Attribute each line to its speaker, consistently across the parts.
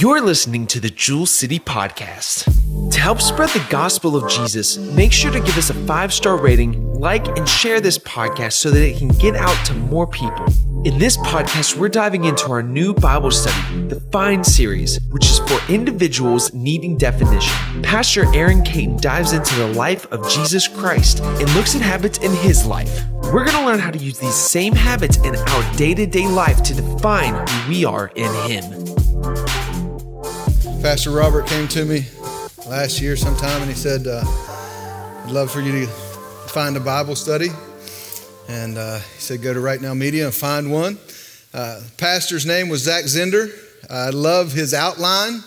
Speaker 1: You're listening to the Jewel City Podcast. To help spread the gospel of Jesus, make sure to give us a five star rating, like, and share this podcast so that it can get out to more people. In this podcast, we're diving into our new Bible study, the Find series, which is for individuals needing definition. Pastor Aaron Caton dives into the life of Jesus Christ and looks at habits in his life. We're going to learn how to use these same habits in our day to day life to define who we are in Him.
Speaker 2: Pastor Robert came to me last year sometime and he said, uh, I'd love for you to find a Bible study. And uh, he said, go to Right Now Media and find one. Uh, pastor's name was Zach Zehnder. I love his outline.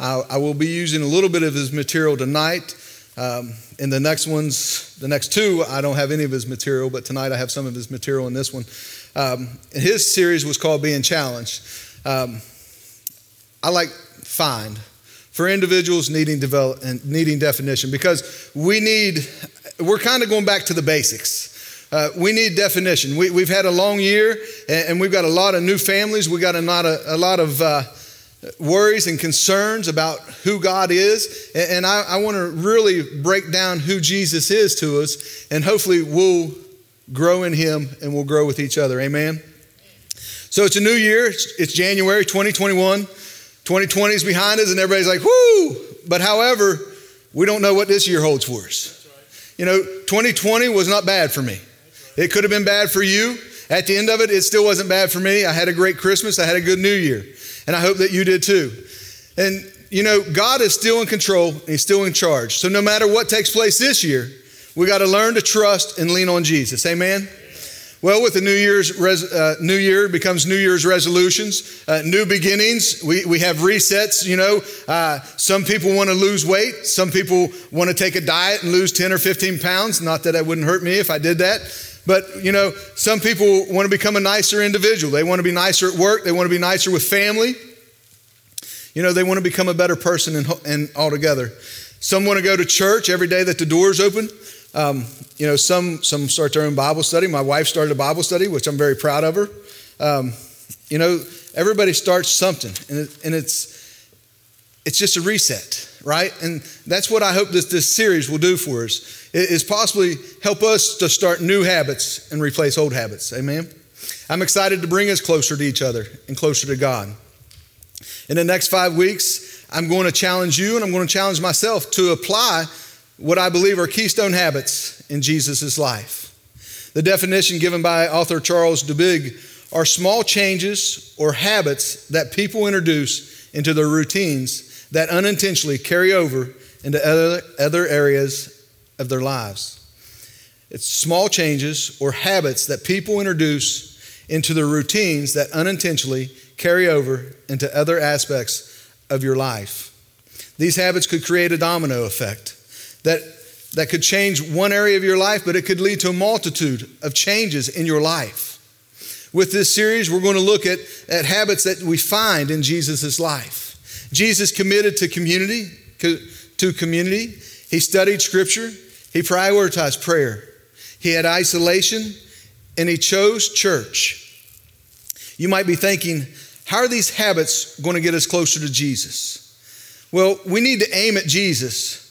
Speaker 2: I, I, will be using a little bit of his material tonight. Um, in the next ones, the next two, I don't have any of his material, but tonight I have some of his material in this one. Um, his series was called Being Challenged. Um, I like find for individuals needing develop and needing definition because we need we're kind of going back to the basics. Uh, we need definition. We, have had a long year and, and, we've got a lot of new families. We've got a lot of, a lot of uh, worries and concerns about who god is and, and i, I want to really break down who jesus is to us and hopefully we'll grow in him and we'll grow with each other. Amen? So it's a new year. It's, it's january 2021 2020 is behind us, and everybody's like, whoo! But however, we don't know what this year holds for us. You know, 2020 was not bad for me. It could have been bad for you. At the end of it, it still wasn't bad for me. I had a great Christmas, I had a good New Year, and I hope that you did too. And, you know, God is still in control, and He's still in charge. So no matter what takes place this year, we got to learn to trust and lean on Jesus. Amen? Well, with the New Year's res, uh, New Year becomes New Year's resolutions, uh, new beginnings. We, we have resets. You know, uh, some people want to lose weight. Some people want to take a diet and lose 10 or 15 pounds. Not that it wouldn't hurt me if I did that. But, you know, some people want to become a nicer individual. They want to be nicer at work. They want to be nicer with family. You know, they want to become a better person and, and altogether. Some want to go to church every day that the doors open. Um, you know, some, some start their own Bible study. My wife started a Bible study, which I'm very proud of her. Um, you know, everybody starts something, and, it, and it's, it's just a reset, right? And that's what I hope this, this series will do for us, is possibly help us to start new habits and replace old habits. Amen? I'm excited to bring us closer to each other and closer to God. In the next five weeks, I'm going to challenge you and I'm going to challenge myself to apply what I believe are keystone habits in Jesus' life. The definition given by author Charles Duhigg are small changes or habits that people introduce into their routines that unintentionally carry over into other, other areas of their lives. It's small changes or habits that people introduce into their routines that unintentionally carry over into other aspects of your life. These habits could create a domino effect that, that could change one area of your life, but it could lead to a multitude of changes in your life. With this series, we're going to look at, at habits that we find in Jesus' life. Jesus committed to community, to community. He studied scripture. He prioritized prayer. He had isolation and he chose church. You might be thinking, how are these habits going to get us closer to Jesus? Well, we need to aim at Jesus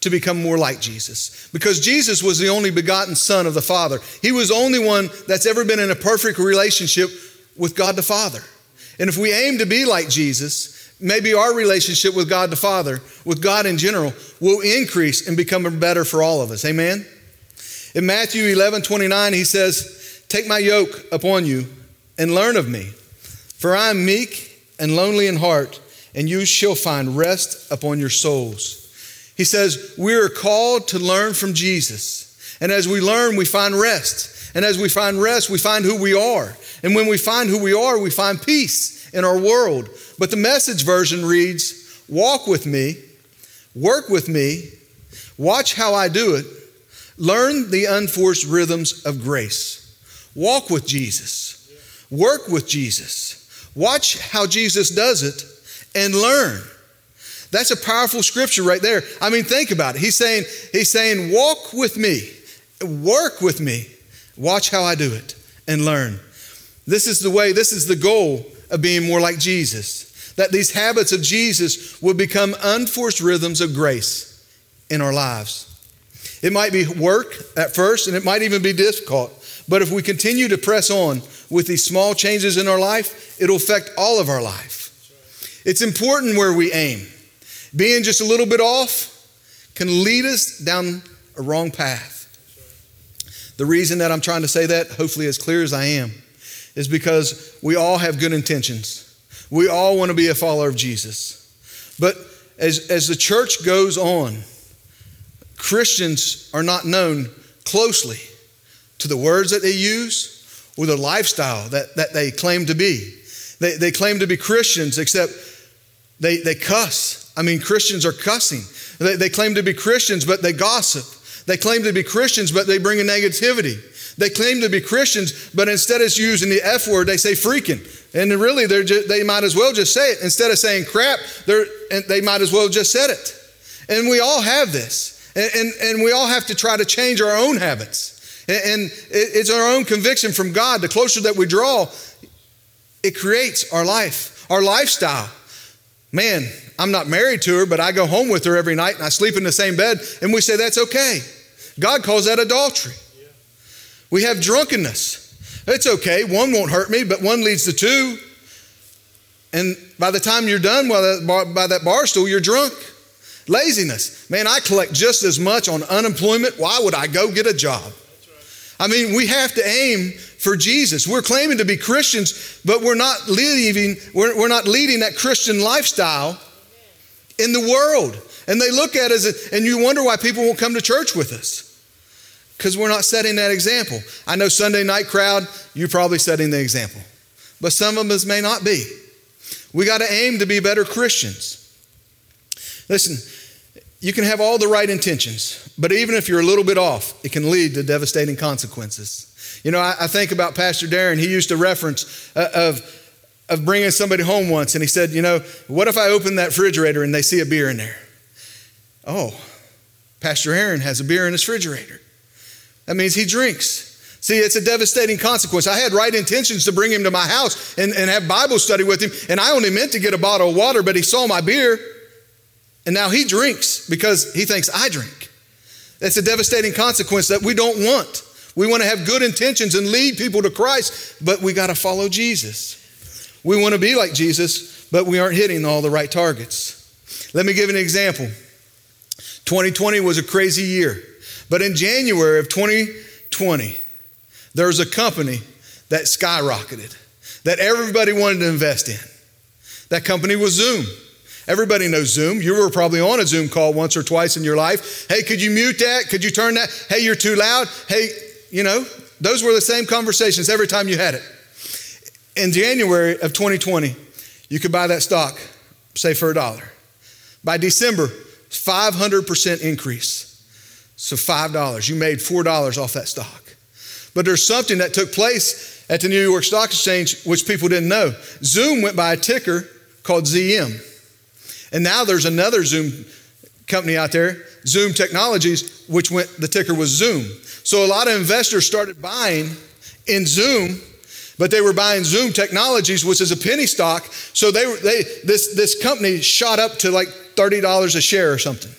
Speaker 2: to become more like Jesus. Because Jesus was the only begotten Son of the Father. He was the only one that's ever been in a perfect relationship with God the Father. And if we aim to be like Jesus, maybe our relationship with God the Father, with God in general, will increase and become better for all of us. Amen? In Matthew 11 29, he says, Take my yoke upon you and learn of me, for I am meek and lonely in heart, and you shall find rest upon your souls. He says, We are called to learn from Jesus. And as we learn, we find rest. And as we find rest, we find who we are. And when we find who we are, we find peace in our world. But the message version reads Walk with me, work with me, watch how I do it, learn the unforced rhythms of grace. Walk with Jesus, work with Jesus, watch how Jesus does it, and learn. That's a powerful scripture right there. I mean, think about it. He's saying, he's saying, walk with me, work with me, watch how I do it, and learn. This is the way, this is the goal of being more like Jesus. that these habits of Jesus would become unforced rhythms of grace in our lives. It might be work at first, and it might even be difficult. But if we continue to press on with these small changes in our life, it'll affect all of our life. It's important where we aim. Being just a little bit off can lead us down a wrong path. The reason that I'm trying to say that, hopefully as clear as I am, is because we all have good intentions. We all want to be a follower of Jesus. But as, as the church goes on, Christians are not known closely to the words that they use or the lifestyle that, that they claim to be. They, they claim to be Christians, except they, they cuss. I mean, Christians are cussing. They, they claim to be Christians, but they gossip. They claim to be Christians, but they bring a negativity. They claim to be Christians, but instead of using the F word, they say freaking. And really, just, they might as well just say it. Instead of saying crap, they might as well just said it. And we all have this. And, and, and we all have to try to change our own habits. And, and it's our own conviction from God. The closer that we draw, it creates our life, our lifestyle. Man, I'm not married to her, but I go home with her every night and I sleep in the same bed, and we say that's okay. God calls that adultery. We have drunkenness. It's okay. One won't hurt me, but one leads to two. And by the time you're done by that bar, stool, you're drunk. Laziness. Man, I collect just as much on unemployment. Why would I go get a job? I mean, we have to aim for Jesus. We're claiming to be Christians, but we're not leading, we're, we're not leading that Christian lifestyle in the world. And they look at us and you wonder why people won't come to church with us. Because we're not setting that example. I know Sunday night crowd, you're probably setting the example. But some of us may not be. We got to aim to be better Christians. Listen, you can have all the right intentions, but even if you're a little bit off, it can lead to devastating consequences. You know, I, I think about Pastor Darren. He used a reference uh, of, of bringing somebody home once, and he said, You know, what if I open that refrigerator and they see a beer in there? Oh, Pastor Aaron has a beer in his refrigerator. That means he drinks. See, it's a devastating consequence. I had right intentions to bring him to my house and, and have Bible study with him, and I only meant to get a bottle of water, but he saw my beer. And now he drinks because he thinks I drink. That's a devastating consequence that we don't want. We want to have good intentions and lead people to Christ, but we got to follow Jesus. We want to be like Jesus, but we aren't hitting all the right targets. Let me give an example. 2020 was a crazy year, but in January of 2020, there was a company that skyrocketed that everybody wanted to invest in. That company was Zoom. Everybody knows Zoom. You were probably on a Zoom call once or twice in your life. Hey, could you mute that? Could you turn that? Hey, you're too loud. Hey, you know, those were the same conversations every time you had it. In January of 2020, you could buy that stock, say for a dollar. By December, 500% increase. So $5. You made $4 off that stock. But there's something that took place at the New York Stock Exchange which people didn't know. Zoom went by a ticker called ZM. And now there's another Zoom company out there, Zoom Technologies, which went, the ticker was Zoom. So a lot of investors started buying in Zoom, but they were buying Zoom Technologies, which is a penny stock. So they, they this, this company shot up to like $30 a share or something.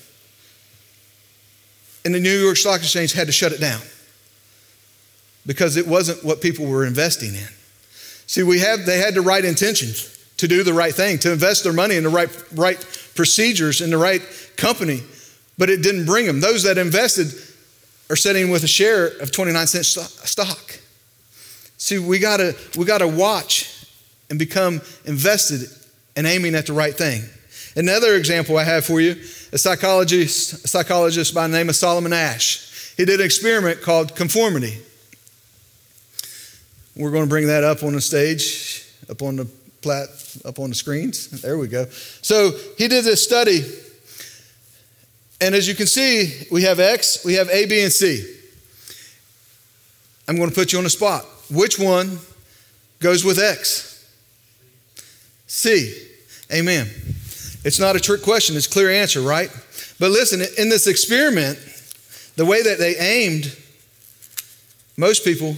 Speaker 2: And the New York Stock Exchange had to shut it down because it wasn't what people were investing in. See, we have, they had the right intentions to do the right thing, to invest their money in the right, right procedures in the right company, but it didn't bring them. Those that invested are sitting with a share of 29 cent stock. See, we gotta, we gotta watch and become invested and aiming at the right thing. Another example I have for you, a psychologist, a psychologist by the name of Solomon Asch. He did an experiment called conformity. We're going to bring that up on the stage, up on the plat up on the screens. There we go. So he did this study, and as you can see, we have X, we have A, B, and C. I'm going to put you on the spot. Which one goes with X? C. Amen. It's not a trick question, it's a clear answer, right? But listen, in this experiment, the way that they aimed, most people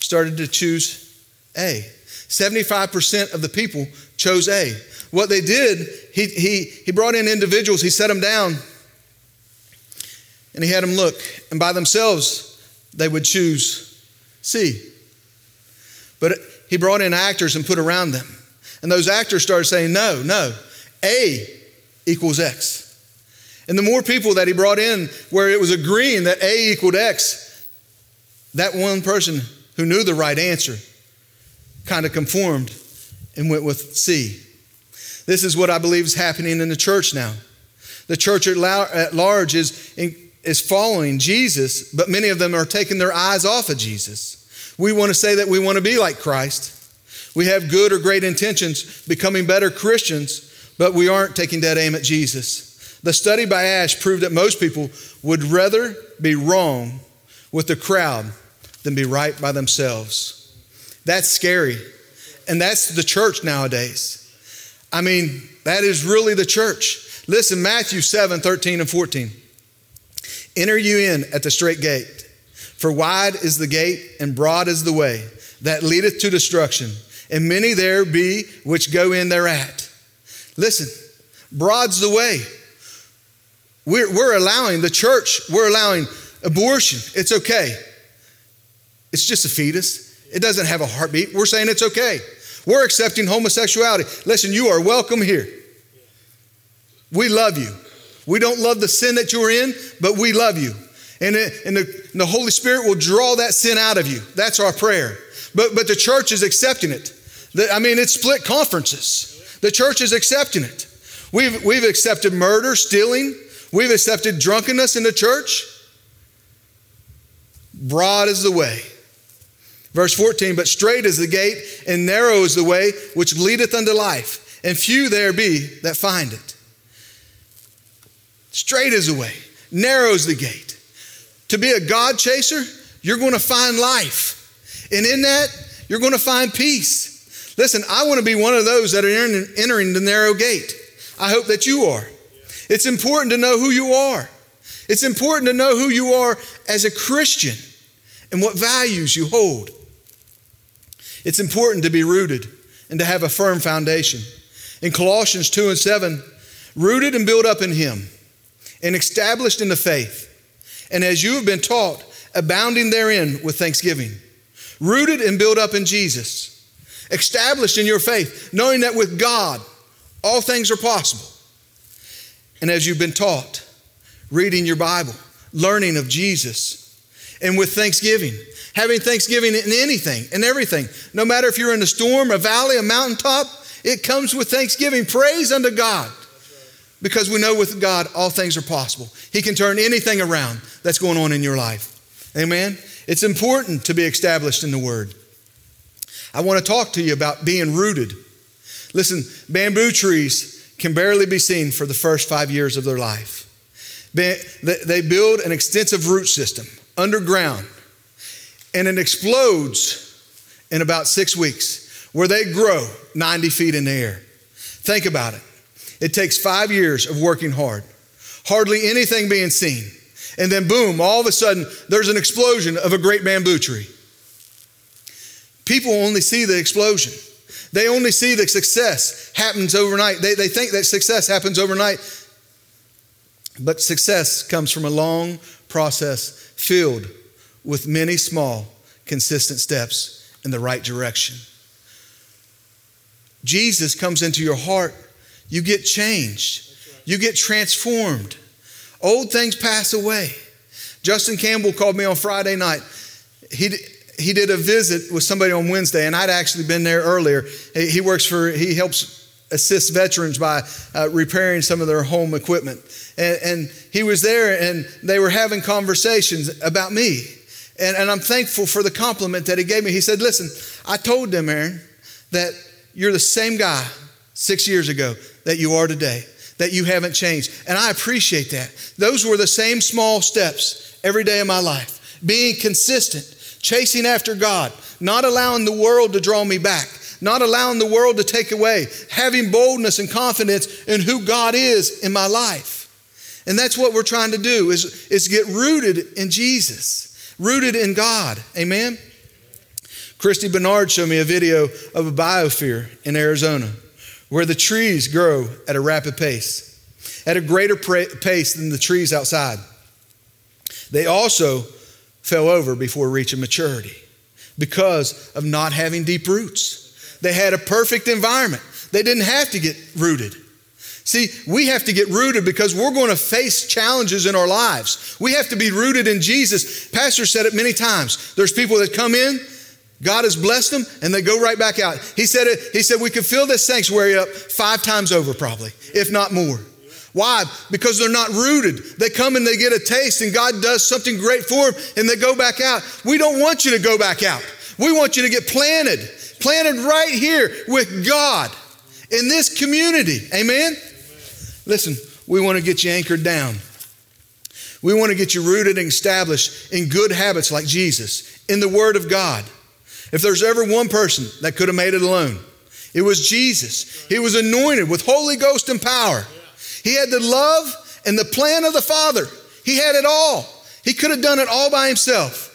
Speaker 2: started to choose A. 75% of the people chose A. what they did, he, he, he brought in individuals, he set them down, and he had them look. And by themselves, they would choose C. But he brought in actors and put around them. And those actors started saying, no, no, A equals X. And the more people that he brought in where it was agreeing that A equaled X, that one person who knew the right answer kind of conformed and went with C. This is what I believe is happening in the church now. The church at large is, is following Jesus, but many of them are taking their eyes off of Jesus. We want to say that we want to be like Christ. We have good or great intentions, becoming better Christians, but we aren't taking that aim at Jesus. The study by Asch proved that most people would rather be wrong with the crowd than be right by themselves. That's scary. And that's the church nowadays. I mean, that is really the church. Listen, Matthew 7 13 and 14. Enter you in at the strait gate, for wide is the gate and broad is the way that leadeth to destruction, and many there be which go in thereat. Listen, broad's the way. We're, we're allowing the church, we're allowing abortion. It's okay. It's just a fetus, it doesn't have a heartbeat. We're saying it's okay. We're accepting homosexuality. Listen, you are welcome here. We love you. We don't love the sin that you're in, but we love you. And, it, and, the, and the Holy Spirit will draw that sin out of you. That's our prayer. But, but the church is accepting it. The, I mean, it's split conferences. The church is accepting it. We've, we've accepted murder, stealing. We've accepted drunkenness in the church. Broad is the way Verse 14, but strait is the gate and narrow is the way which leadeth unto life, and few there be that find it. Straight is the way, narrow is the gate. To be a God chaser, you're going to find life. And in that, you're going to find peace. Listen, I want to be one of those that are entering the narrow gate. I hope that you are. It's important to know who you are. It's important to know who you are as a Christian and what values you hold. It's important to be rooted and to have a firm foundation. In Colossians 2 and 7, rooted and built up in Him and established in the faith, and as you have been taught, abounding therein with thanksgiving. Rooted and built up in Jesus, established in your faith, knowing that with God, all things are possible. And as you've been taught, reading your Bible, learning of Jesus, and with thanksgiving, having thanksgiving in anything and everything. No matter if you're in a storm, a valley, a mountaintop, it comes with thanksgiving. Praise unto God. Because we know with God all things are possible. He can turn anything around that's going on in your life. Amen? It's important to be established in the Word. I want to talk to you about being rooted. Listen, bamboo trees can barely be seen for the first five years of their life. They build an extensive root system underground and it explodes in about six weeks, where they grow 90 feet in the air. Think about it. It takes five years of working hard, hardly anything being seen. And then, boom, all of a sudden, there's an explosion of a great bamboo tree. People only see the explosion. They only see the success happens overnight. They, they think that success happens overnight. But success comes from a long process filled with many small, consistent steps in the right direction. Jesus comes into your heart, you get changed, you get transformed. Old things pass away. Justin Campbell called me on Friday night. He, he did a visit with somebody on Wednesday, and I'd actually been there earlier. He works for, he helps assist veterans by uh, repairing some of their home equipment. And, and, he was there, and they were having conversations about me. And, and I'm thankful for the compliment that he gave me. He said, Listen, I told them, Aaron, that you're the same guy six years ago that you are today, that you haven't changed. And I appreciate that. Those were the same small steps every day of my life. Being consistent, chasing after God, not allowing the world to draw me back, not allowing the world to take away, having boldness and confidence in who God is in my life. And that's what we're trying to do is, is get rooted in Jesus rooted in God. Amen? Christy Bernard showed me a video of a biosphere in Arizona where the trees grow at a rapid pace, at a greater pace than the trees outside. They also fell over before reaching maturity because of not having deep roots. They had a perfect environment. They didn't have to get rooted. See, we have to get rooted because we're going to face challenges in our lives. We have to be rooted in Jesus. Pastor said it many times. There's people that come in, God has blessed them, and they go right back out. He said it, he said we could fill this sanctuary up five times over, probably, if not more. Why? Because they're not rooted. They come and they get a taste, and God does something great for them, and they go back out. We don't want you to go back out. We want you to get planted, planted right here with God in this community. Amen? Listen, we want to get you anchored down. We want to get you rooted and established in good habits like Jesus, in the Word of God. If there's ever one person that could have made it alone, it was Jesus. He was anointed with Holy Ghost and power. He had the love and the plan of the Father. He had it all. He could have done it all by himself,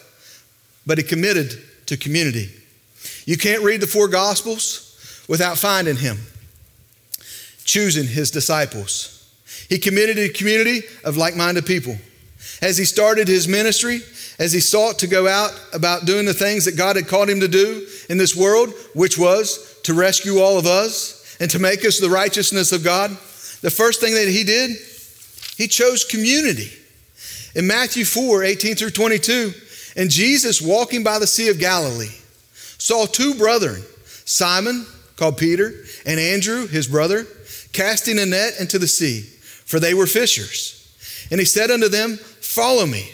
Speaker 2: but he committed to community. You can't read the four Gospels without finding him choosing his disciples. He committed to a community of like minded people. As he started his ministry, as he sought to go out about doing the things that God had called him to do in this world, which was to rescue all of us and to make us the righteousness of God, the first thing that he did, he chose community. In Matthew 4 18 through 22, and Jesus, walking by the Sea of Galilee, saw two brethren, Simon, called Peter, and Andrew, his brother casting a net into the sea, for they were fishers. And he said unto them, Follow me.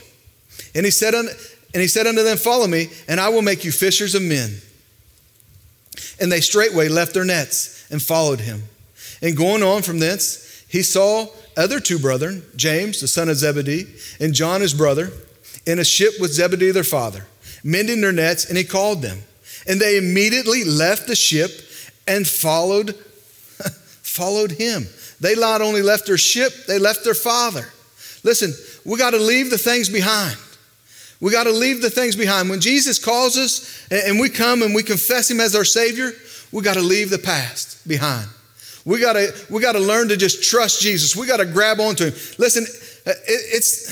Speaker 2: And he said unto, and he said unto them, Follow me, and I will make you fishers of men. And they straightway left their nets and followed him. And going on from thence, he saw other two brethren, James, the son of Zebedee, and John his brother, in a ship with Zebedee their father, mending their nets, and he called them. And they immediately left the ship and followed followed him. They not only left their ship, they left their father. Listen, we got to leave the things behind. We got to leave the things behind. When Jesus calls us and we come and we confess him as our Savior, we got to leave the past behind. We got to we got to learn to just trust Jesus. We got to grab onto him. Listen, uh, it's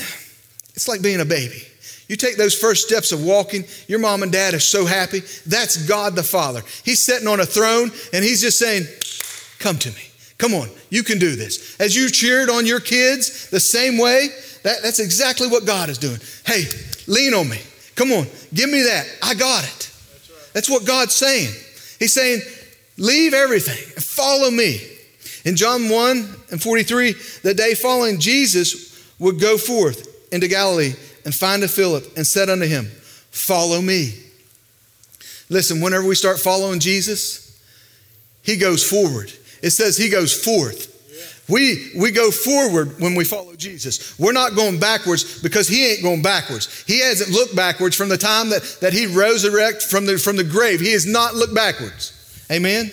Speaker 2: it's like being a baby. You take those first steps of walking, your mom and dad are so happy. That's God the Father. He's sitting on a throne and he's just saying, Come to me. Come on, you can do this. As you cheered on your kids the same way, that, that's exactly what God is doing. Hey, lean on me. Come on, give me that. I got it. That's, what God's saying. He's saying, leave everything and follow me. In John 1 and 43, the day following, Jesus would go forth into Galilee and find a Philip and said unto him, Follow me. Listen, whenever we start following Jesus, he goes forward. It says he goes forth. We, we go forward when we follow Jesus. We're not going backwards because he ain't going backwards. He hasn't looked backwards from the time that, that he resurrected from the, from the grave. He has not looked backwards. Amen?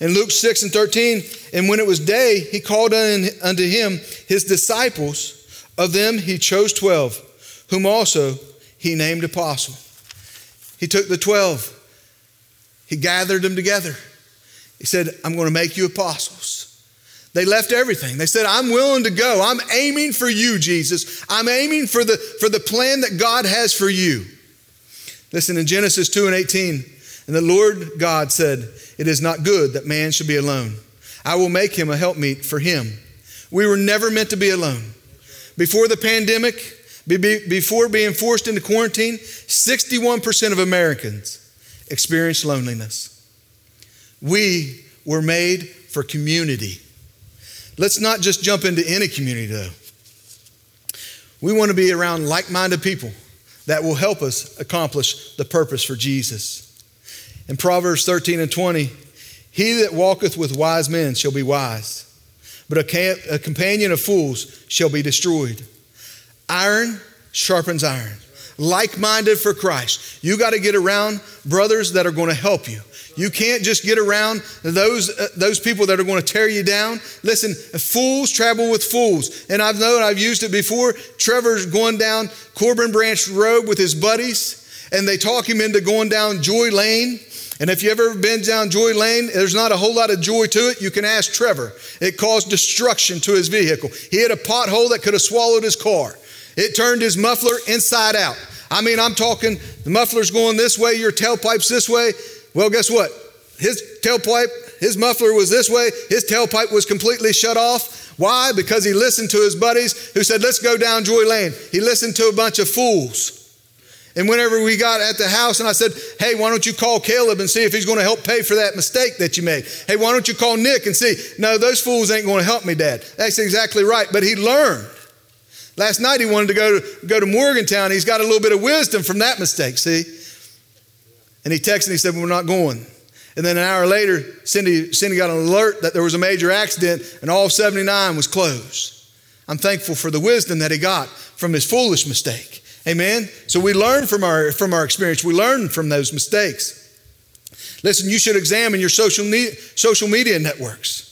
Speaker 2: In Luke 6 and 13, and when it was day, he called unto him his disciples. Of them he chose 12, whom also he named apostle. He took the 12, he gathered them together. He said, I'm going to make you apostles. They left everything. They said, I'm willing to go. I'm aiming for you, Jesus. I'm aiming for the, for the plan that God has for you. Listen, in Genesis 2 and 18, and the Lord God said, It is not good that man should be alone. I will make him a helpmeet for him. We were never meant to be alone. Before the pandemic, before being forced into quarantine, 61% of Americans experienced loneliness. We were made for community. Let's not just jump into any community, though. We want to be around like minded people that will help us accomplish the purpose for Jesus. In Proverbs 13 and 20, he that walketh with wise men shall be wise, but a, camp, a companion of fools shall be destroyed. Iron sharpens iron. Like minded for Christ. You got to get around brothers that are going to help you. You can't just get around those, uh, those people that are going to tear you down. Listen, fools travel with fools. And I've known, I've used it before. Trevor's going down Corbin Branch Road with his buddies, and they talk him into going down Joy Lane. And if you've ever been down Joy Lane, there's not a whole lot of joy to it. You can ask Trevor. It caused destruction to his vehicle. He had a pothole that could have swallowed his car. It turned his muffler inside out. I mean, I'm talking the muffler's going this way, your tailpipe's this way. Well, guess what? His tailpipe, his muffler was this way, his tailpipe was completely shut off. Why? Because he listened to his buddies who said, Let's go down Joy Lane. He listened to a bunch of fools. And whenever we got at the house, and I said, Hey, why don't you call Caleb and see if he's going to help pay for that mistake that you made? Hey, why don't you call Nick and see? No, those fools ain't going to help me, Dad. That's exactly right. But he learned. Last night he wanted to go to, go to Morgantown. He's got a little bit of wisdom from that mistake, see? And he texted and he said, We're not going. And then an hour later, Cindy, Cindy got an alert that there was a major accident and all 79 was closed. I'm thankful for the wisdom that he got from his foolish mistake. Amen. So we learn from our from our experience. We learn from those mistakes. Listen, you should examine your social social media networks.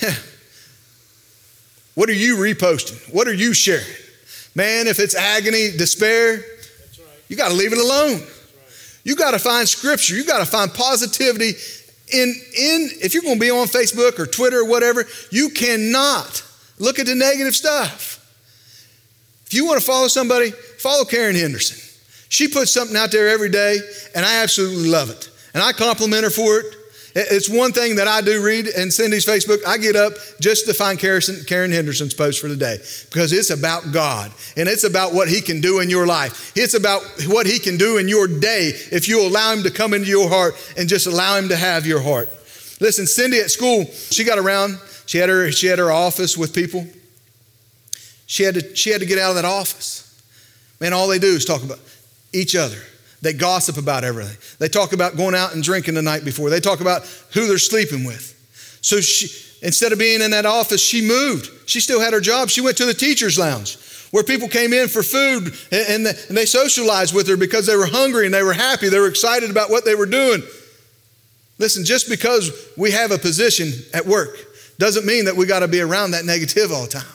Speaker 2: what are you reposting? What are you sharing? Man, if it's agony, despair, right. you got to leave it alone. You got to find scripture. You got to find positivity in in if you're going to be on Facebook or Twitter or whatever, you cannot look at the negative stuff. If you want to follow somebody, follow Karen Henderson. She puts something out there every day, and I absolutely love it. And I compliment her for it. It's one thing that I do read in Cindy's Facebook. I get up just to find Karen Henderson's post for the day because it's about God and it's about what He can do in your life. It's about what He can do in your day if you allow Him to come into your heart and just allow Him to have your heart. Listen, Cindy at school, she got around. She had her, she had her office with people. She had, to, she had to get out of that office. Man, all they do is talk about each other. They gossip about everything. They talk about going out and drinking the night before. They talk about who they're sleeping with. So she, instead of being in that office, she moved. She still had her job. She went to the teacher's lounge where people came in for food and, they socialized with her because they were hungry and they were happy. They were excited about what they were doing. Listen, just because we have a position at work doesn't mean that we got to be around that negative all the time.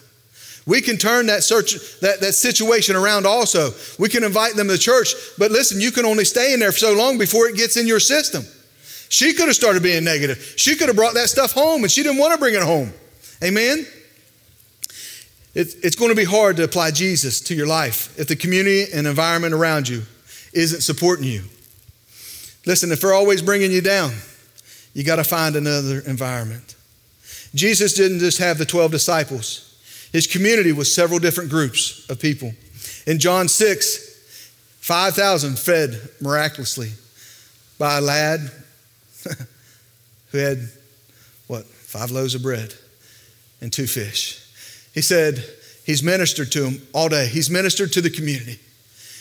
Speaker 2: We can turn that search that, that situation around also. We can invite them to church, but listen, you can only stay in there for so long before it gets in your system. She could have started being negative. She could have brought that stuff home and she didn't want to bring it home. Amen? It, it's going to be hard to apply Jesus to your life if the community and environment around you isn't supporting you. Listen, if they're always bringing you down, you got to find another environment. Jesus didn't just have the 12 disciples. His community was several different groups of people. In John 6, 5,000 fed miraculously by a lad who had, what, five loaves of bread and two fish. He said he's ministered to them all day. He's ministered to the community.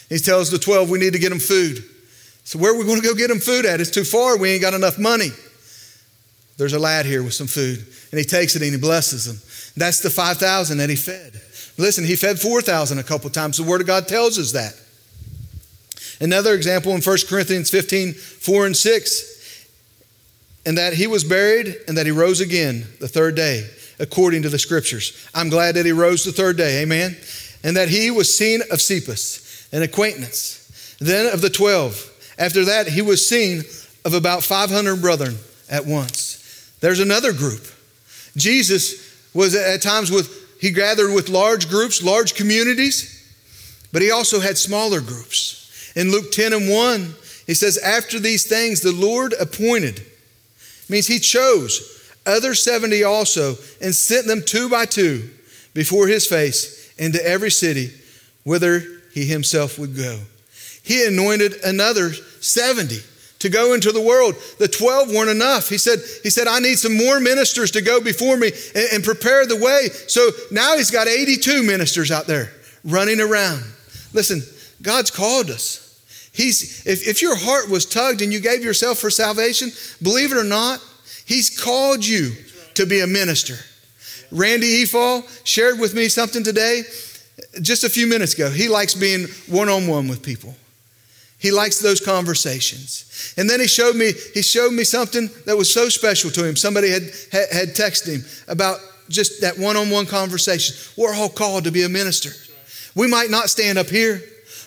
Speaker 2: He tells the 12 we need to get them food. So, where are we going to go get them food at? It's too far. We ain't got enough money. There's a lad here with some food. And he takes it and he blesses them. That's the 5,000 that he fed. Listen, he fed 4,000 a couple times. The Word of God tells us that. Another example in 1 Corinthians 15, 4 and 6, and that he was buried and that he rose again the third day, according to the scriptures. I'm glad that he rose the third day, amen. And that he was seen of Cephas, an acquaintance, then of the 12. After that, he was seen of about 500 brethren at once. There's another group. Jesus was at times with, he gathered with large groups, large communities, but he also had smaller groups. In Luke 10 and 1, he says, After these things, the Lord appointed, means he chose other 70 also and sent them two by two before his face into every city whither he himself would go. He anointed another 70 to go into the world. The 12 weren't enough. He said, he said, I need some more ministers to go before me and, and prepare the way. So now he's got 82 ministers out there running around. Listen, God's called us. He's, if, if your heart was tugged and you gave yourself for salvation, believe it or not, He's called you to be a minister. Randy Efall shared with me something today just a few minutes ago. He likes being one on one with people. He likes those conversations. And then he showed me, he showed me something that was so special to him. Somebody had, had, had texted him about just that one on one conversation. We're all called to be a minister. We might not stand up here,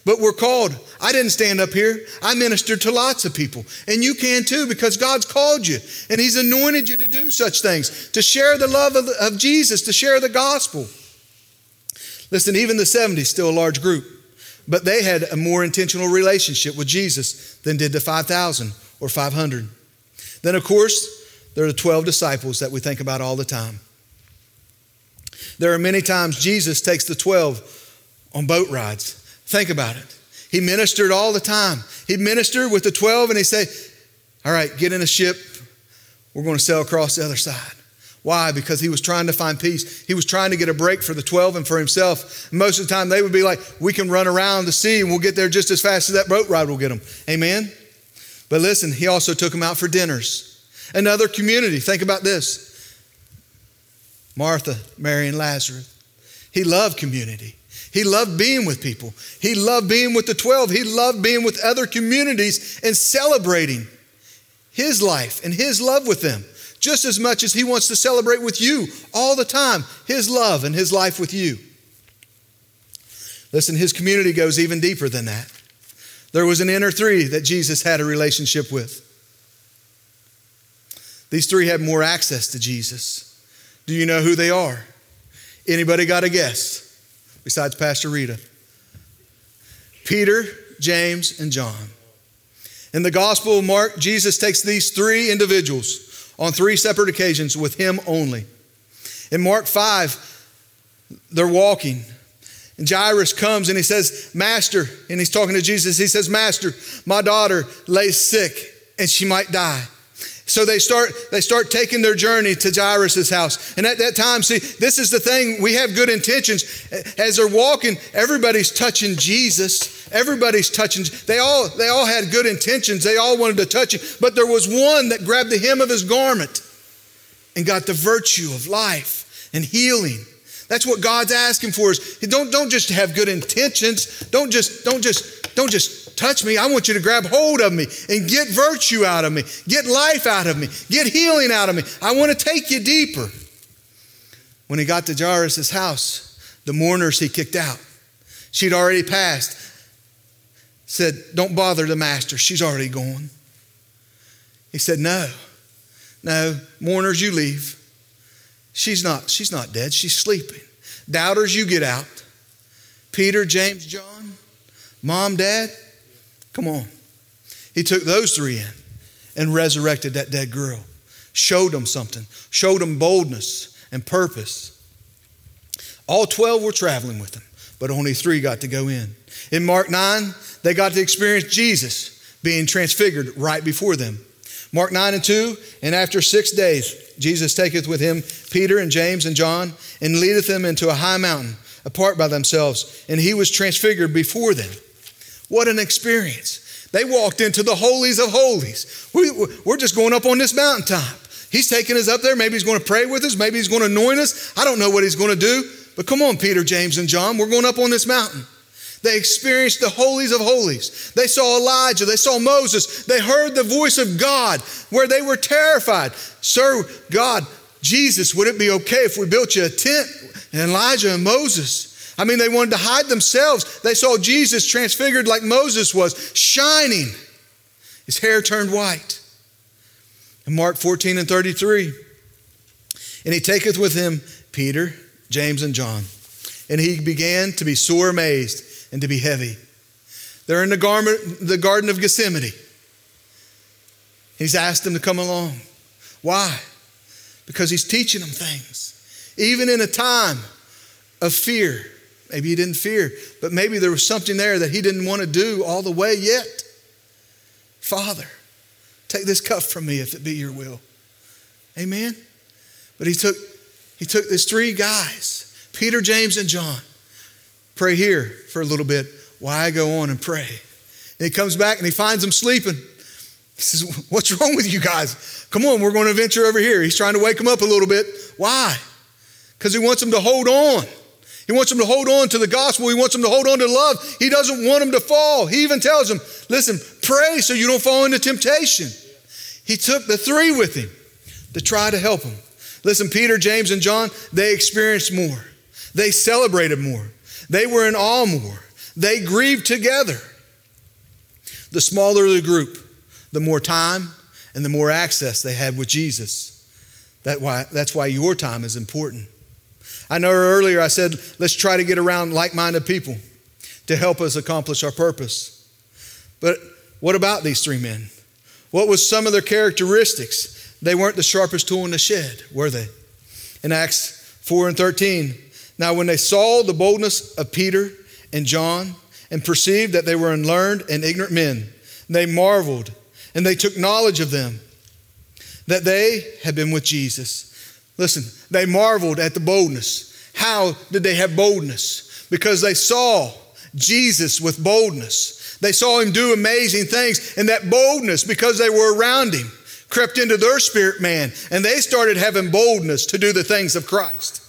Speaker 2: but we're called. I didn't stand up here. I ministered to lots of people. And you can too because God's called you and He's anointed you to do such things, to share the love of, of Jesus, to share the gospel. Listen, even the 70s, still a large group, but they had a more intentional relationship with Jesus than did the 5,000 or 500. Then, of course, there are the 12 disciples that we think about all the time. There are many times Jesus takes the 12 on boat rides. Think about it. He ministered all the time. He ministered with the 12 and he said, All right, get in a ship. We're going to sail across the other side. Why? Because he was trying to find peace. He was trying to get a break for the 12 and for himself. Most of the time, they would be like, We can run around the sea and we'll get there just as fast as that boat ride will get them. Amen? But listen, he also took them out for dinners. Another community. Think about this Martha, Mary, and Lazarus. He loved community. He loved being with people. He loved being with the 12. He loved being with other communities and celebrating his life and his love with them just as much as he wants to celebrate with you all the time his love and his life with you. Listen, his community goes even deeper than that. There was an inner three that Jesus had a relationship with. These three had more access to Jesus. Do you know who they are? Anybody got a guess besides Pastor Rita? Peter, James, and John. In the Gospel of Mark, Jesus takes these three individuals on three separate occasions with him only. In Mark 5, they're walking. And Jairus comes and he says, Master, and he's talking to Jesus. He says, Master, my daughter lays sick and she might die. So they start, they start taking their journey to Jairus' house. And at that time, see, this is the thing, we have good intentions. As they're walking, everybody's touching Jesus. Everybody's touching. They all, they all had good intentions. They all wanted to touch him. But there was one that grabbed the hem of his garment and got the virtue of life and healing. That's what God's asking for us. Don't, don't just have good intentions. Don't just, don't just, don't just touch me. I want you to grab hold of me and get virtue out of me, get life out of me, get healing out of me. I want to take you deeper. When he got to Jairus' house, the mourners he kicked out. She'd already passed. Said, Don't bother the master. She's already gone. He said, No, no, mourners, you leave. She's not, she's not dead. She's sleeping. Doubters, you get out. Peter, James, John, mom, dad, Come on. He took those three in and resurrected that dead girl, showed them something, showed them boldness and purpose. All 12 were traveling with him, but only three got to go in. In Mark 9, they got to experience Jesus being transfigured right before them. Mark 9 and 2, and after six days, Jesus taketh with him Peter and James and John, and leadeth them into a high mountain, apart by themselves, and he was transfigured before them. What an experience. They walked into the holies of holies. We, we're just going up on this mountaintop. He's taking us up there. Maybe he's going to pray with us. Maybe he's going to anoint us. I don't know what he's going to do. But come on, Peter, James, and John. We're going up on this mountain. They experienced the holies of holies. They saw Elijah. They saw Moses. They heard the voice of God where they were terrified. Sir, God, Jesus, would it be okay if we built you a tent? And Elijah and Moses. I mean, they wanted to hide themselves. They saw Jesus transfigured like Moses was, shining. His hair turned white. In Mark 14 and 33, and he taketh with him Peter, James, and John. And he began to be sore amazed and to be heavy. They're in the, garment, the Garden of Gethsemane. He's asked them to come along. Why? Because he's teaching them things. Even in a time of fear, Maybe he didn't fear, but maybe there was something there that he didn't want to do all the way yet. Father, take this cup from me if it be your will. Amen. But he took he took these three guys, Peter, James, and John. Pray here for a little bit while I go on and pray. And he comes back and he finds them sleeping. He says, What's wrong with you guys? Come on, we're going to venture over here. He's trying to wake them up a little bit. Why? Because he wants them to hold on. He wants them to hold on to the gospel. He wants them to hold on to love. He doesn't want them to fall. He even tells them, listen, pray so you don't fall into temptation. He took the three with him to try to help them. Listen, Peter, James, and John, they experienced more. They celebrated more. They were in all more. They grieved together. The smaller the group, the more time and the more access they had with Jesus. That why, that's why your time is important. I know earlier I said, let's try to get around like minded people to help us accomplish our purpose. But what about these three men? What was some of their characteristics? They weren't the sharpest tool in the shed, were they? In Acts 4 and 13, now when they saw the boldness of Peter and John and perceived that they were unlearned and ignorant men, they marveled and they took knowledge of them that they had been with Jesus. Listen, they marveled at the boldness. How did they have boldness? Because they saw Jesus with boldness. They saw him do amazing things, and that boldness, because they were around him, crept into their spirit man, and they started having boldness to do the things of Christ.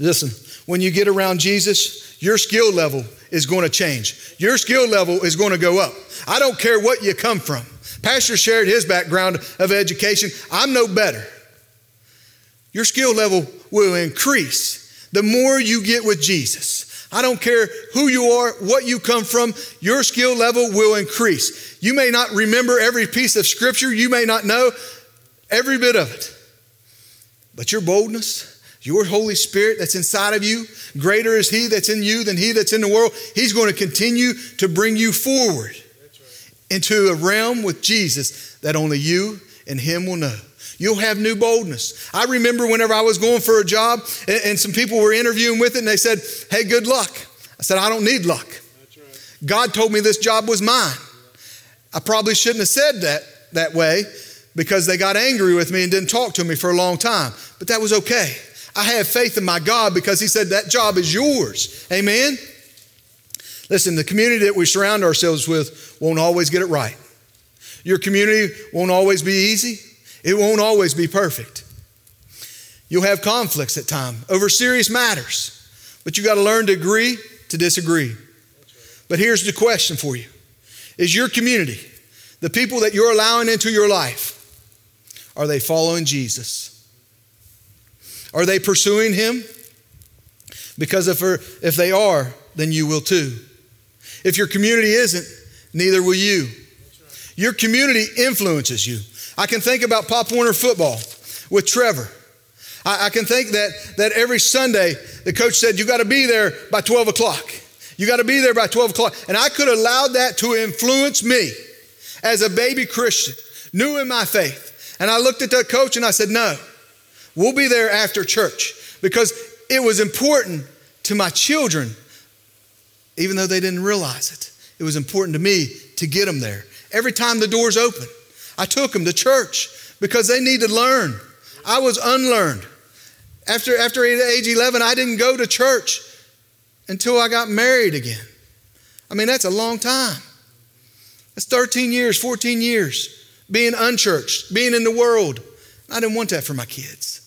Speaker 2: Listen, when you get around Jesus, your skill level is going to change. Your skill level is going to go up. I don't care what you come from. Pastor shared his background of education. I'm no better. Your skill level will increase the more you get with Jesus. I don't care who you are, what you come from, your skill level will increase. You may not remember every piece of scripture, you may not know every bit of it, but your boldness, your Holy Spirit that's inside of you, greater is He that's in you than He that's in the world. He's going to continue to bring you forward into a realm with Jesus that only you and Him will know. You'll have new boldness. I remember whenever I was going for a job and, and some people were interviewing with it and they said, Hey, good luck. I said, I don't need luck. Right. God told me this job was mine. I probably shouldn't have said that that way because they got angry with me and didn't talk to me for a long time. But that was okay. I have faith in my God because He said that job is yours. Amen? Listen, the community that we surround ourselves with won't always get it right. Your community won't always be easy. It won't always be perfect. You'll have conflicts at times over serious matters, but you got to learn to agree to disagree. But here's the question for you Is your community, the people that you're allowing into your life, are they following Jesus? Are they pursuing Him? Because if, if they are, then you will too. If your community isn't, neither will you. Your community influences you. I can think about Pop Warner football with Trevor. I, I can think that, that every Sunday the coach said, You got to be there by 12 o'clock. You got to be there by 12 o'clock. And I could allow that to influence me as a baby Christian, new in my faith. And I looked at that coach and I said, No, we'll be there after church because it was important to my children, even though they didn't realize it. It was important to me to get them there. Every time the door's open, I took them to church because they needed to learn. I was unlearned. After, after age 11, I didn't go to church until I got married again. I mean, that's a long time. That's 13 years, 14 years being unchurched, being in the world. I didn't want that for my kids.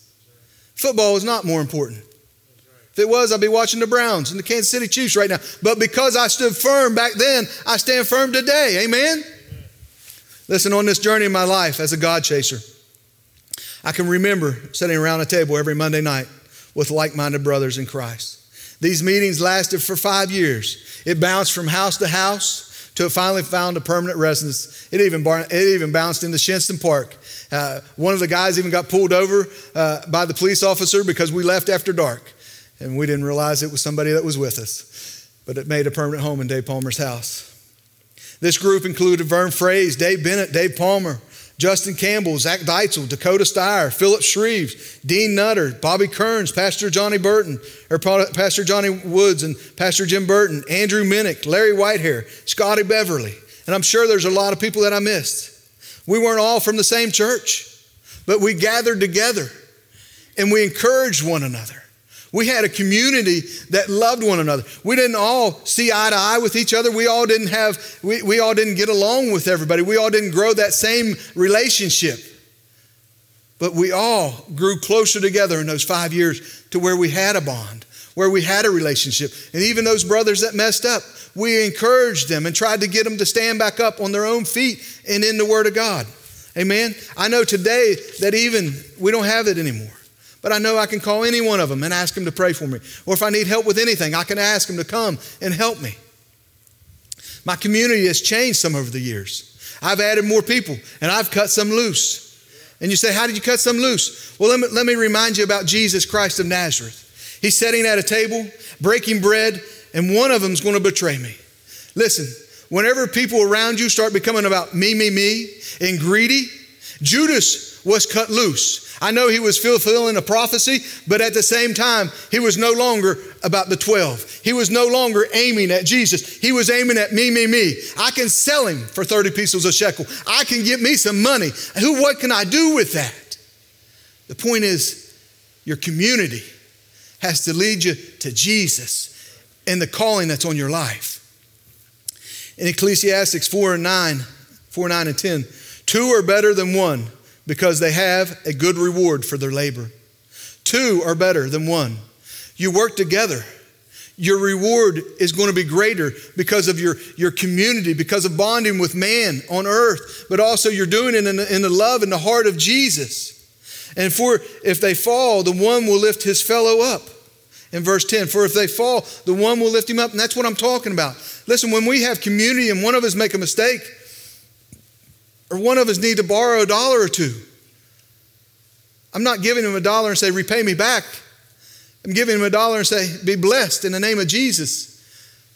Speaker 2: Football is not more important. If it was, I'd be watching the Browns and the Kansas City Chiefs right now. But because I stood firm back then, I stand firm today. Amen? Listen, on this journey in my life as a God chaser, I can remember sitting around a table every Monday night with like minded brothers in Christ. These meetings lasted for five years. It bounced from house to house till it finally found a permanent residence. It even, bar- it even bounced into Shenstone Park. Uh, one of the guys even got pulled over uh, by the police officer because we left after dark. And we didn't realize it was somebody that was with us. But it made a permanent home in Dave Palmer's house. This group included Vern Fraze, Dave Bennett, Dave Palmer, Justin Campbell, Zach Deitzel, Dakota Steyer, Philip Shreves, Dean Nutter, Bobby Kearns, Pastor Johnny Burton, or Pastor Johnny Woods and Pastor Jim Burton, Andrew Minnick, Larry Whitehair, Scotty Beverly. And I'm sure there's a lot of people that I missed. We weren't all from the same church, but we gathered together and we encouraged one another. We had a community that loved one another. We didn't all see eye to eye with each other. We all didn't have, we, we all didn't get along with everybody. We all didn't grow that same relationship. But we all grew closer together in those five years to where we had a bond, where we had a relationship. And even those brothers that messed up, we encouraged them and tried to get them to stand back up on their own feet and in the Word of God. Amen. I know today that even we don't have it anymore. But I know I can call any one of them and ask them to pray for me. Or if I need help with anything, I can ask them to come and help me. My community has changed some over the years. I've added more people and I've cut some loose. And you say, How did you cut some loose? Well, let me, let me remind you about Jesus Christ of Nazareth. He's sitting at a table, breaking bread, and one of them's going to betray me. Listen, whenever people around you start becoming about me, me, me, and greedy, Judas was cut loose. I know he was fulfilling a prophecy, but at the same time, he was no longer about the 12. He was no longer aiming at Jesus. He was aiming at me, me, me. I can sell him for 30 pieces of shekel. I can get me some money. Who, what can I do with that? The point is, your community has to lead you to Jesus and the calling that's on your life. In Ecclesiastics 4 and 9, 4, 9, and 10, two are better than one because they have a good reward for their labor. Two are better than one. You work together. Your reward is going to be greater because of your, your community, because of bonding with man on earth, but also you're doing it in the, in the love and the heart of Jesus. And for if they fall, the one will lift his fellow up. In verse 10, for if they fall, the one will lift him up. And that's what I'm talking about. Listen, when we have community and one of us make a mistake, or one of us need to borrow a dollar or two. I'm not giving him a dollar and say, repay me back. I'm giving him a dollar and say, be blessed in the name of Jesus.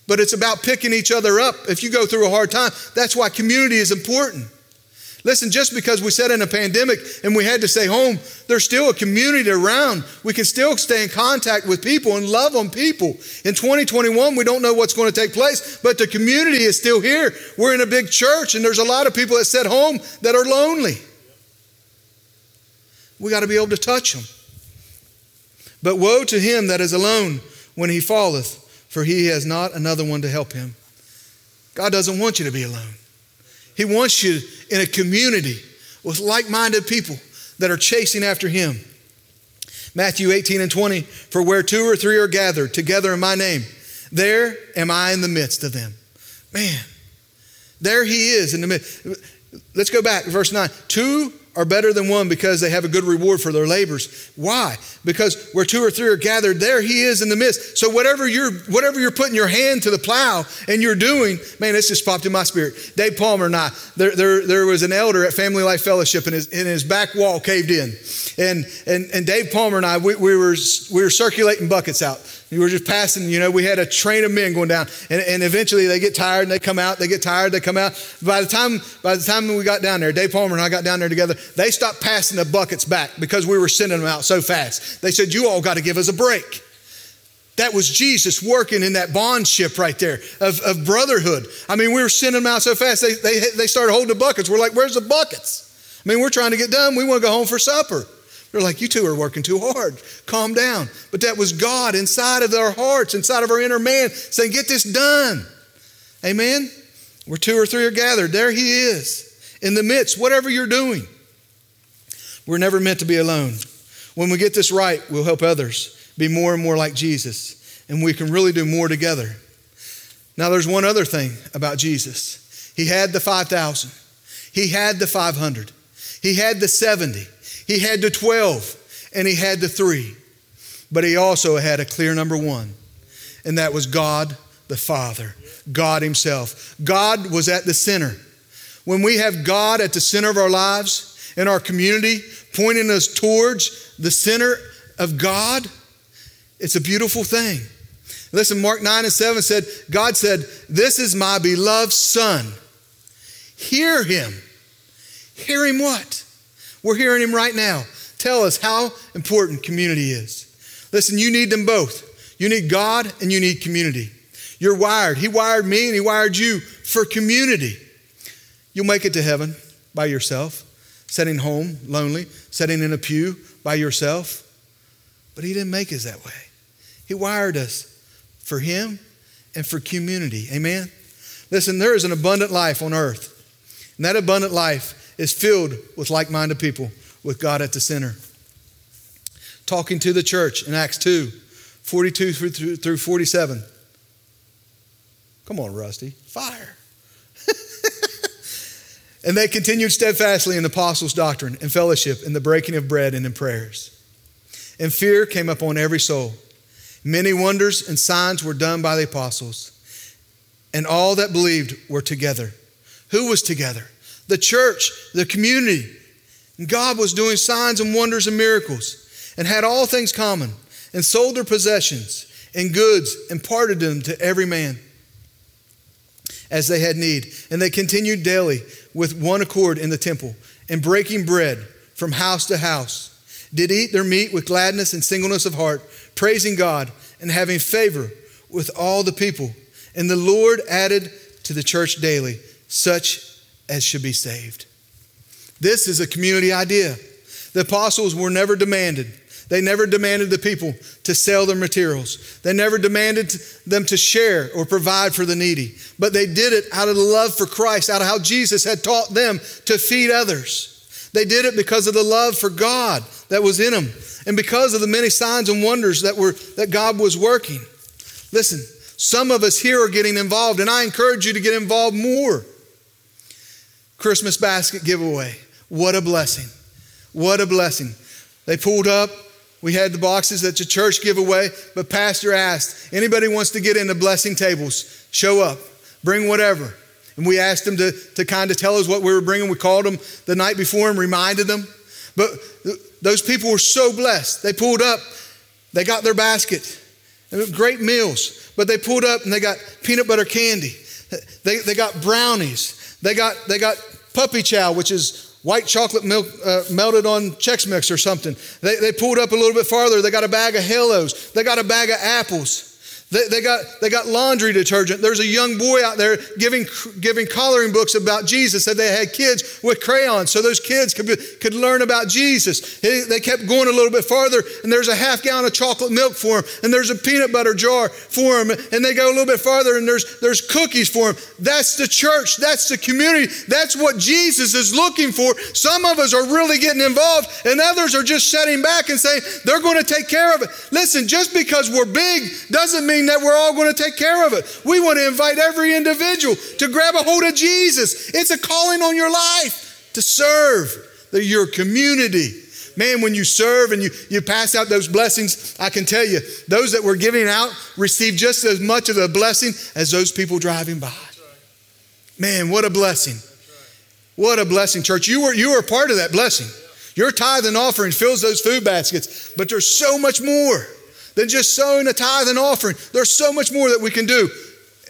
Speaker 2: But it's about picking each other up. If you go through a hard time, that's why community is important. Listen, just because we said in a pandemic and we had to stay home, there's still a community around. We can still stay in contact with people and love on people. In 2021, we don't know what's going to take place, but the community is still here. We're in a big church and there's a lot of people that sit home that are lonely. We got to be able to touch them. But woe to him that is alone when he falleth, for he has not another one to help him. God doesn't want you to be alone. He wants you in a community with like minded people that are chasing after Him. Matthew 18 and 20, for where two or three are gathered together in my name, there am I in the midst of them. Man, there He is in the midst. Let's go back, verse 9. Two are better than one because they have a good reward for their labors. Why? Because where two or three are gathered, there he is in the midst. So whatever you're whatever you're putting your hand to the plow and you're doing, man, this just popped in my spirit. Dave Palmer and I, there, there, there was an elder at Family Life Fellowship and his, and his back wall caved in. And, and, and Dave Palmer and I, we, we, were, we were circulating buckets out. We were just passing, you know, we had a train of men going down. And, and eventually they get tired and they come out, they get tired, they come out. By the time by the time we got down there, Dave Palmer and I got down there together, they stopped passing the buckets back because we were sending them out so fast. They said, You all got to give us a break. That was Jesus working in that bond ship right there of, of brotherhood. I mean, we were sending them out so fast, they, they, they started holding the buckets. We're like, Where's the buckets? I mean, we're trying to get done. We want to go home for supper. They're like, you two are working too hard. Calm down. But that was God inside of our hearts, inside of our inner man, saying, get this done. Amen? Where two or three are gathered, there He is in the midst, whatever you're doing. We're never meant to be alone. When we get this right, we'll help others be more and more like Jesus, and we can really do more together. Now, there's one other thing about Jesus He had the 5,000, He had the 500, He had the 70. He had the 12 and he had the three, but he also had a clear number one, and that was God the Father, God Himself. God was at the center. When we have God at the center of our lives, in our community, pointing us towards the center of God, it's a beautiful thing. Listen, Mark 9 and 7 said, God said, This is my beloved Son. Hear him. Hear him what? We're hearing him right now. Tell us how important community is. Listen, you need them both. You need God and you need community. You're wired. He wired me and He wired you for community. You'll make it to heaven by yourself, sitting home lonely, sitting in a pew by yourself. But He didn't make us that way. He wired us for Him and for community. Amen? Listen, there is an abundant life on earth. And that abundant life is filled with like minded people with God at the center. Talking to the church in Acts 2 42 through 47. Come on, Rusty. Fire. and they continued steadfastly in the apostles' doctrine and fellowship, in the breaking of bread and in prayers. and fear came upon every soul. Many wonders and signs were done by the apostles, and all that believed were together. Who was together? The church, the community. And God was doing signs and wonders and miracles, and had all things common, and sold their possessions and goods, and parted them to every man as they had need. And they continued daily with one accord in the temple, and breaking bread from house to house did eat their meat with gladness and singleness of heart, praising God and having favor with all the people. And the Lord added to the church daily such as should be saved. This is a community idea. The apostles were never demanded. They never demanded the people to sell their materials. They never demanded them to share or provide for the needy. But they did it out of the love for Christ, out of how Jesus had taught them to feed others. They did it because of the love for God that was in them and because of the many signs and wonders that were that God was working. Listen, some of us here are getting involved and I encourage you to get involved more. Christmas basket giveaway. What a blessing. What a blessing. They pulled up we had the boxes that the church give away, but pastor asked, anybody wants to get in the blessing tables, show up, bring whatever. And we asked them to, to kind of tell us what we were bringing. We called them the night before and reminded them. But those people were so blessed. They pulled up, they got their basket. Great meals. But they pulled up and they got peanut butter candy. They, they got brownies. They got, they got puppy chow, which is white chocolate milk uh, melted on Chex Mix or something. They, they pulled up a little bit farther. They got a bag of Halos. They got a bag of apples. They, they, got, they got laundry detergent. There's a young boy out there giving, giving coloring books about Jesus. Said they had kids with crayons so those kids could, be, could learn about Jesus. They kept going a little bit farther, and there's a half gallon of chocolate milk for them, and there's a peanut butter jar for them, and they go a little bit farther, and there's, there's cookies for them. That's the church. That's the community. That's what Jesus is looking for. Some of us are really getting involved, and others are just sitting back and saying they're going to take care of it. Listen, just because we're big doesn't mean that we're all going to take care of it. We want to invite every individual to grab a hold of Jesus. It's a calling on your life to serve the, your community. Man, when you serve and you, you pass out those blessings, I can tell you, those that were giving out receive just as much of the blessing as those people driving by. Man, what a blessing. What a blessing, church. You were, you were part of that blessing. Your tithe and offering fills those food baskets, but there's so much more than just sowing a tithe and offering. There's so much more that we can do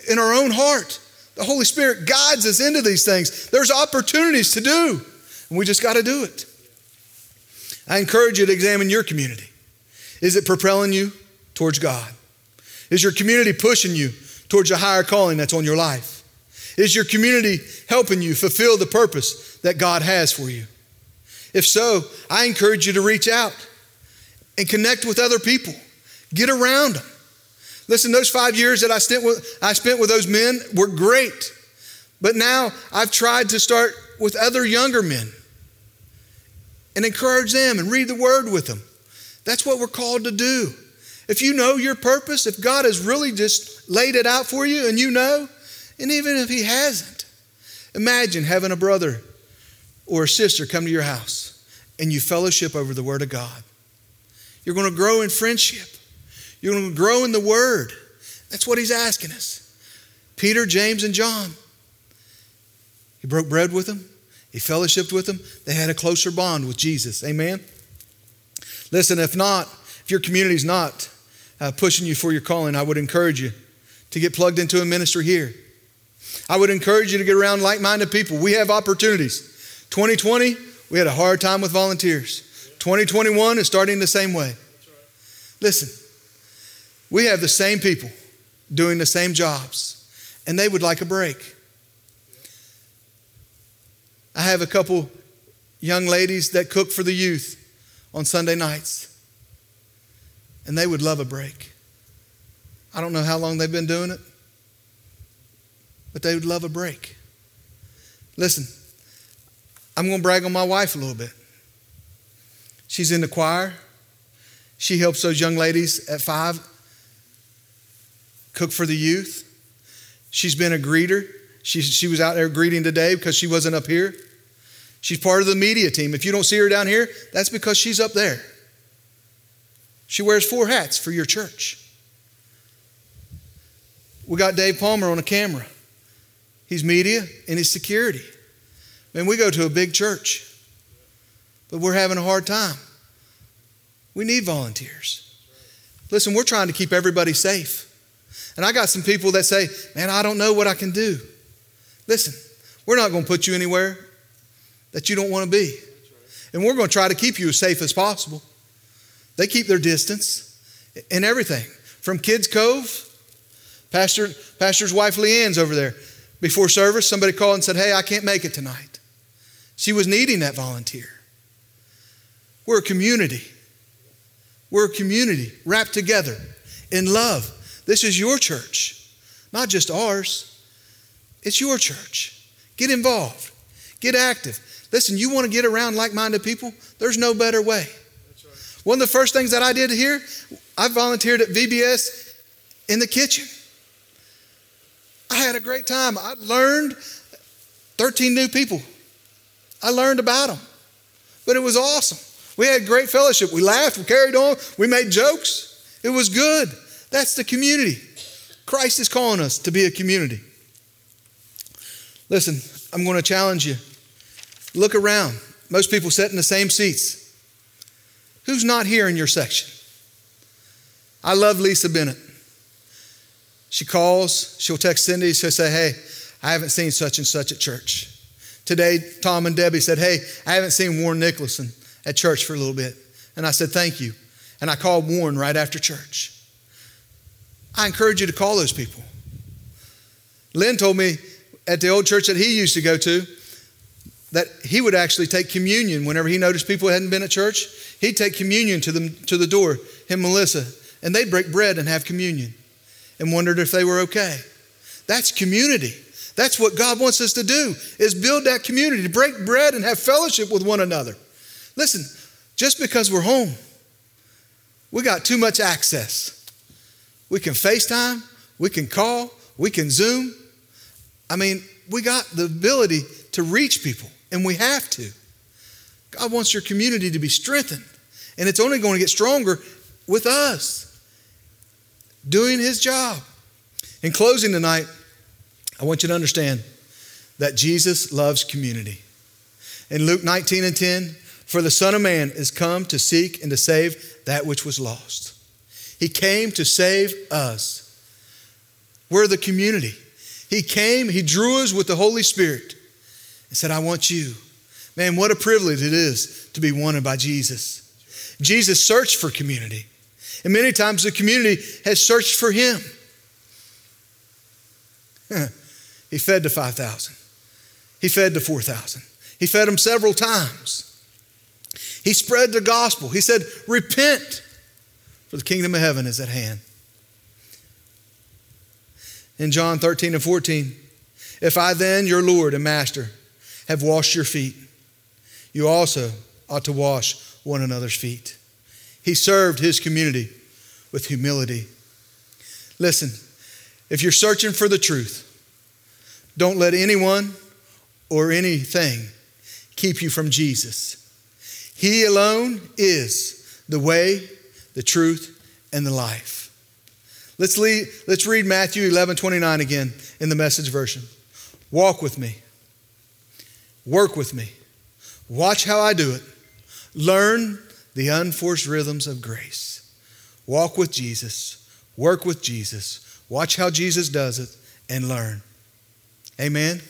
Speaker 2: in our own heart. The Holy Spirit guides us into these things. There's opportunities to do, and we just got to do it. I encourage you to examine your community. Is it propelling you towards God? Is your community pushing you towards a higher calling that's on your life? Is your community helping you fulfill the purpose that God has for you? If so, I encourage you to reach out and connect with other people. Get around them. Listen, those five years that I spent with, I spent with those men were great. But now I've tried to start with other younger men and encourage them and read the word with them. That's what we're called to do. If you know your purpose, if God has really just laid it out for you and you know, and even if He hasn't, imagine having a brother or a sister come to your house and you fellowship over the Word of God. You're going to grow in friendship. You're going to grow in the Word. That's what he's asking us. Peter, James, and John. He broke bread with them, he fellowshipped with them. They had a closer bond with Jesus. Amen? Listen, if not, if your community's not uh, pushing you for your calling, I would encourage you to get plugged into a ministry here. I would encourage you to get around like minded people. We have opportunities. 2020, we had a hard time with volunteers. 2021 is starting the same way. Listen, we have the same people doing the same jobs, and they would like a break. I have a couple young ladies that cook for the youth on Sunday nights, and they would love a break. I don't know how long they've been doing it, but they would love a break. Listen, I'm going to brag on my wife a little bit. She's in the choir. She helps those young ladies at five cook for the youth. She's been a greeter. She, she was out there greeting today because she wasn't up here. She's part of the media team. If you don't see her down here, that's because she's up there. She wears four hats for your church. We got Dave Palmer on a camera. He's media and he's security. Man, we go to a big church, but we're having a hard time. We need volunteers. Listen, we're trying to keep everybody safe. And I got some people that say, Man, I don't know what I can do. Listen, we're not going to put you anywhere that you don't want to be. And we're going to try to keep you as safe as possible. They keep their distance and everything. From Kids Cove, Pastor, Pastor's wife Leanne's over there. Before service, somebody called and said, Hey, I can't make it tonight. She was needing that volunteer. We're a community. We're a community wrapped together in love. This is your church, not just ours. It's your church. Get involved, get active. Listen, you want to get around like minded people? There's no better way. One of the first things that I did here, I volunteered at VBS in the kitchen. I had a great time. I learned 13 new people. I learned about them, but it was awesome. We had great fellowship. We laughed, we carried on, we made jokes. It was good. That's the community. Christ is calling us to be a community. Listen, I'm going to challenge you. Look around. Most people sit in the same seats. Who's not here in your section? I love Lisa Bennett. She calls, she'll text Cindy, she'll say, Hey, I haven't seen such and such at church. Today, Tom and Debbie said, Hey, I haven't seen Warren Nicholson at church for a little bit. And I said, Thank you. And I called Warren right after church. I encourage you to call those people. Lynn told me at the old church that he used to go to that he would actually take communion whenever he noticed people hadn't been at church. He'd take communion to, them, to the door, him, Melissa, and they'd break bread and have communion and wondered if they were okay. That's community. That's what God wants us to do is build that community, to break bread and have fellowship with one another. Listen, just because we're home, we got too much access. We can FaceTime, we can call, we can Zoom. I mean, we got the ability to reach people, and we have to. God wants your community to be strengthened, and it's only going to get stronger with us doing His job. In closing tonight, I want you to understand that Jesus loves community. In Luke 19 and 10, for the Son of Man is come to seek and to save that which was lost. He came to save us. We're the community. He came, He drew us with the Holy Spirit and said, I want you. Man, what a privilege it is to be wanted by Jesus. Jesus searched for community. And many times the community has searched for him. he fed the 5,000. He fed the 4,000. He fed them several times. He spread the gospel. He said, Repent, for the kingdom of heaven is at hand. In John 13 and 14, if I then, your Lord and Master, have washed your feet, you also ought to wash one another's feet. He served his community with humility. Listen, if you're searching for the truth, don't let anyone or anything keep you from Jesus. He alone is the way, the truth, and the life. Let's, let's read Matthew 11 29 again in the message version. Walk with me, work with me, watch how I do it, learn the unforced rhythms of grace. Walk with Jesus, work with Jesus, watch how Jesus does it, and learn. Amen.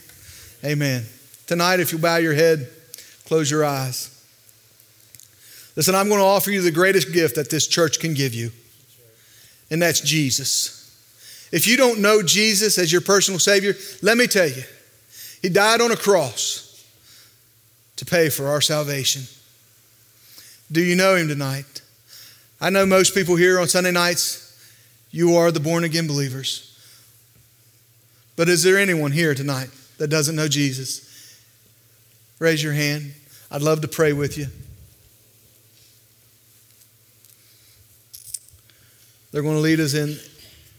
Speaker 2: Amen. Tonight, if you bow your head, close your eyes. Listen, I'm going to offer you the greatest gift that this church can give you, and that's Jesus. If you don't know Jesus as your personal Savior, let me tell you, He died on a cross to pay for our salvation. Do you know him tonight? I know most people here on Sunday nights, you are the born again believers. But is there anyone here tonight that doesn't know Jesus? Raise your hand. I'd love to pray with you. They're going to lead us in,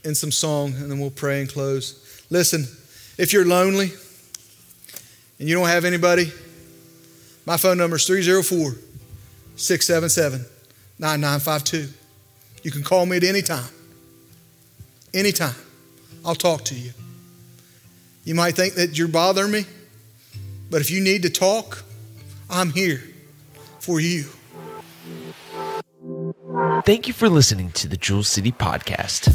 Speaker 2: in some song, and then we'll pray and close. Listen, if you're lonely and you don't have anybody, my phone number is 304 677 9952. You can call me at any time. Anytime. I'll talk to you. You might think that you're bothering me, but if you need to talk, I'm here for you.
Speaker 1: Thank you for listening to the Jewel City Podcast.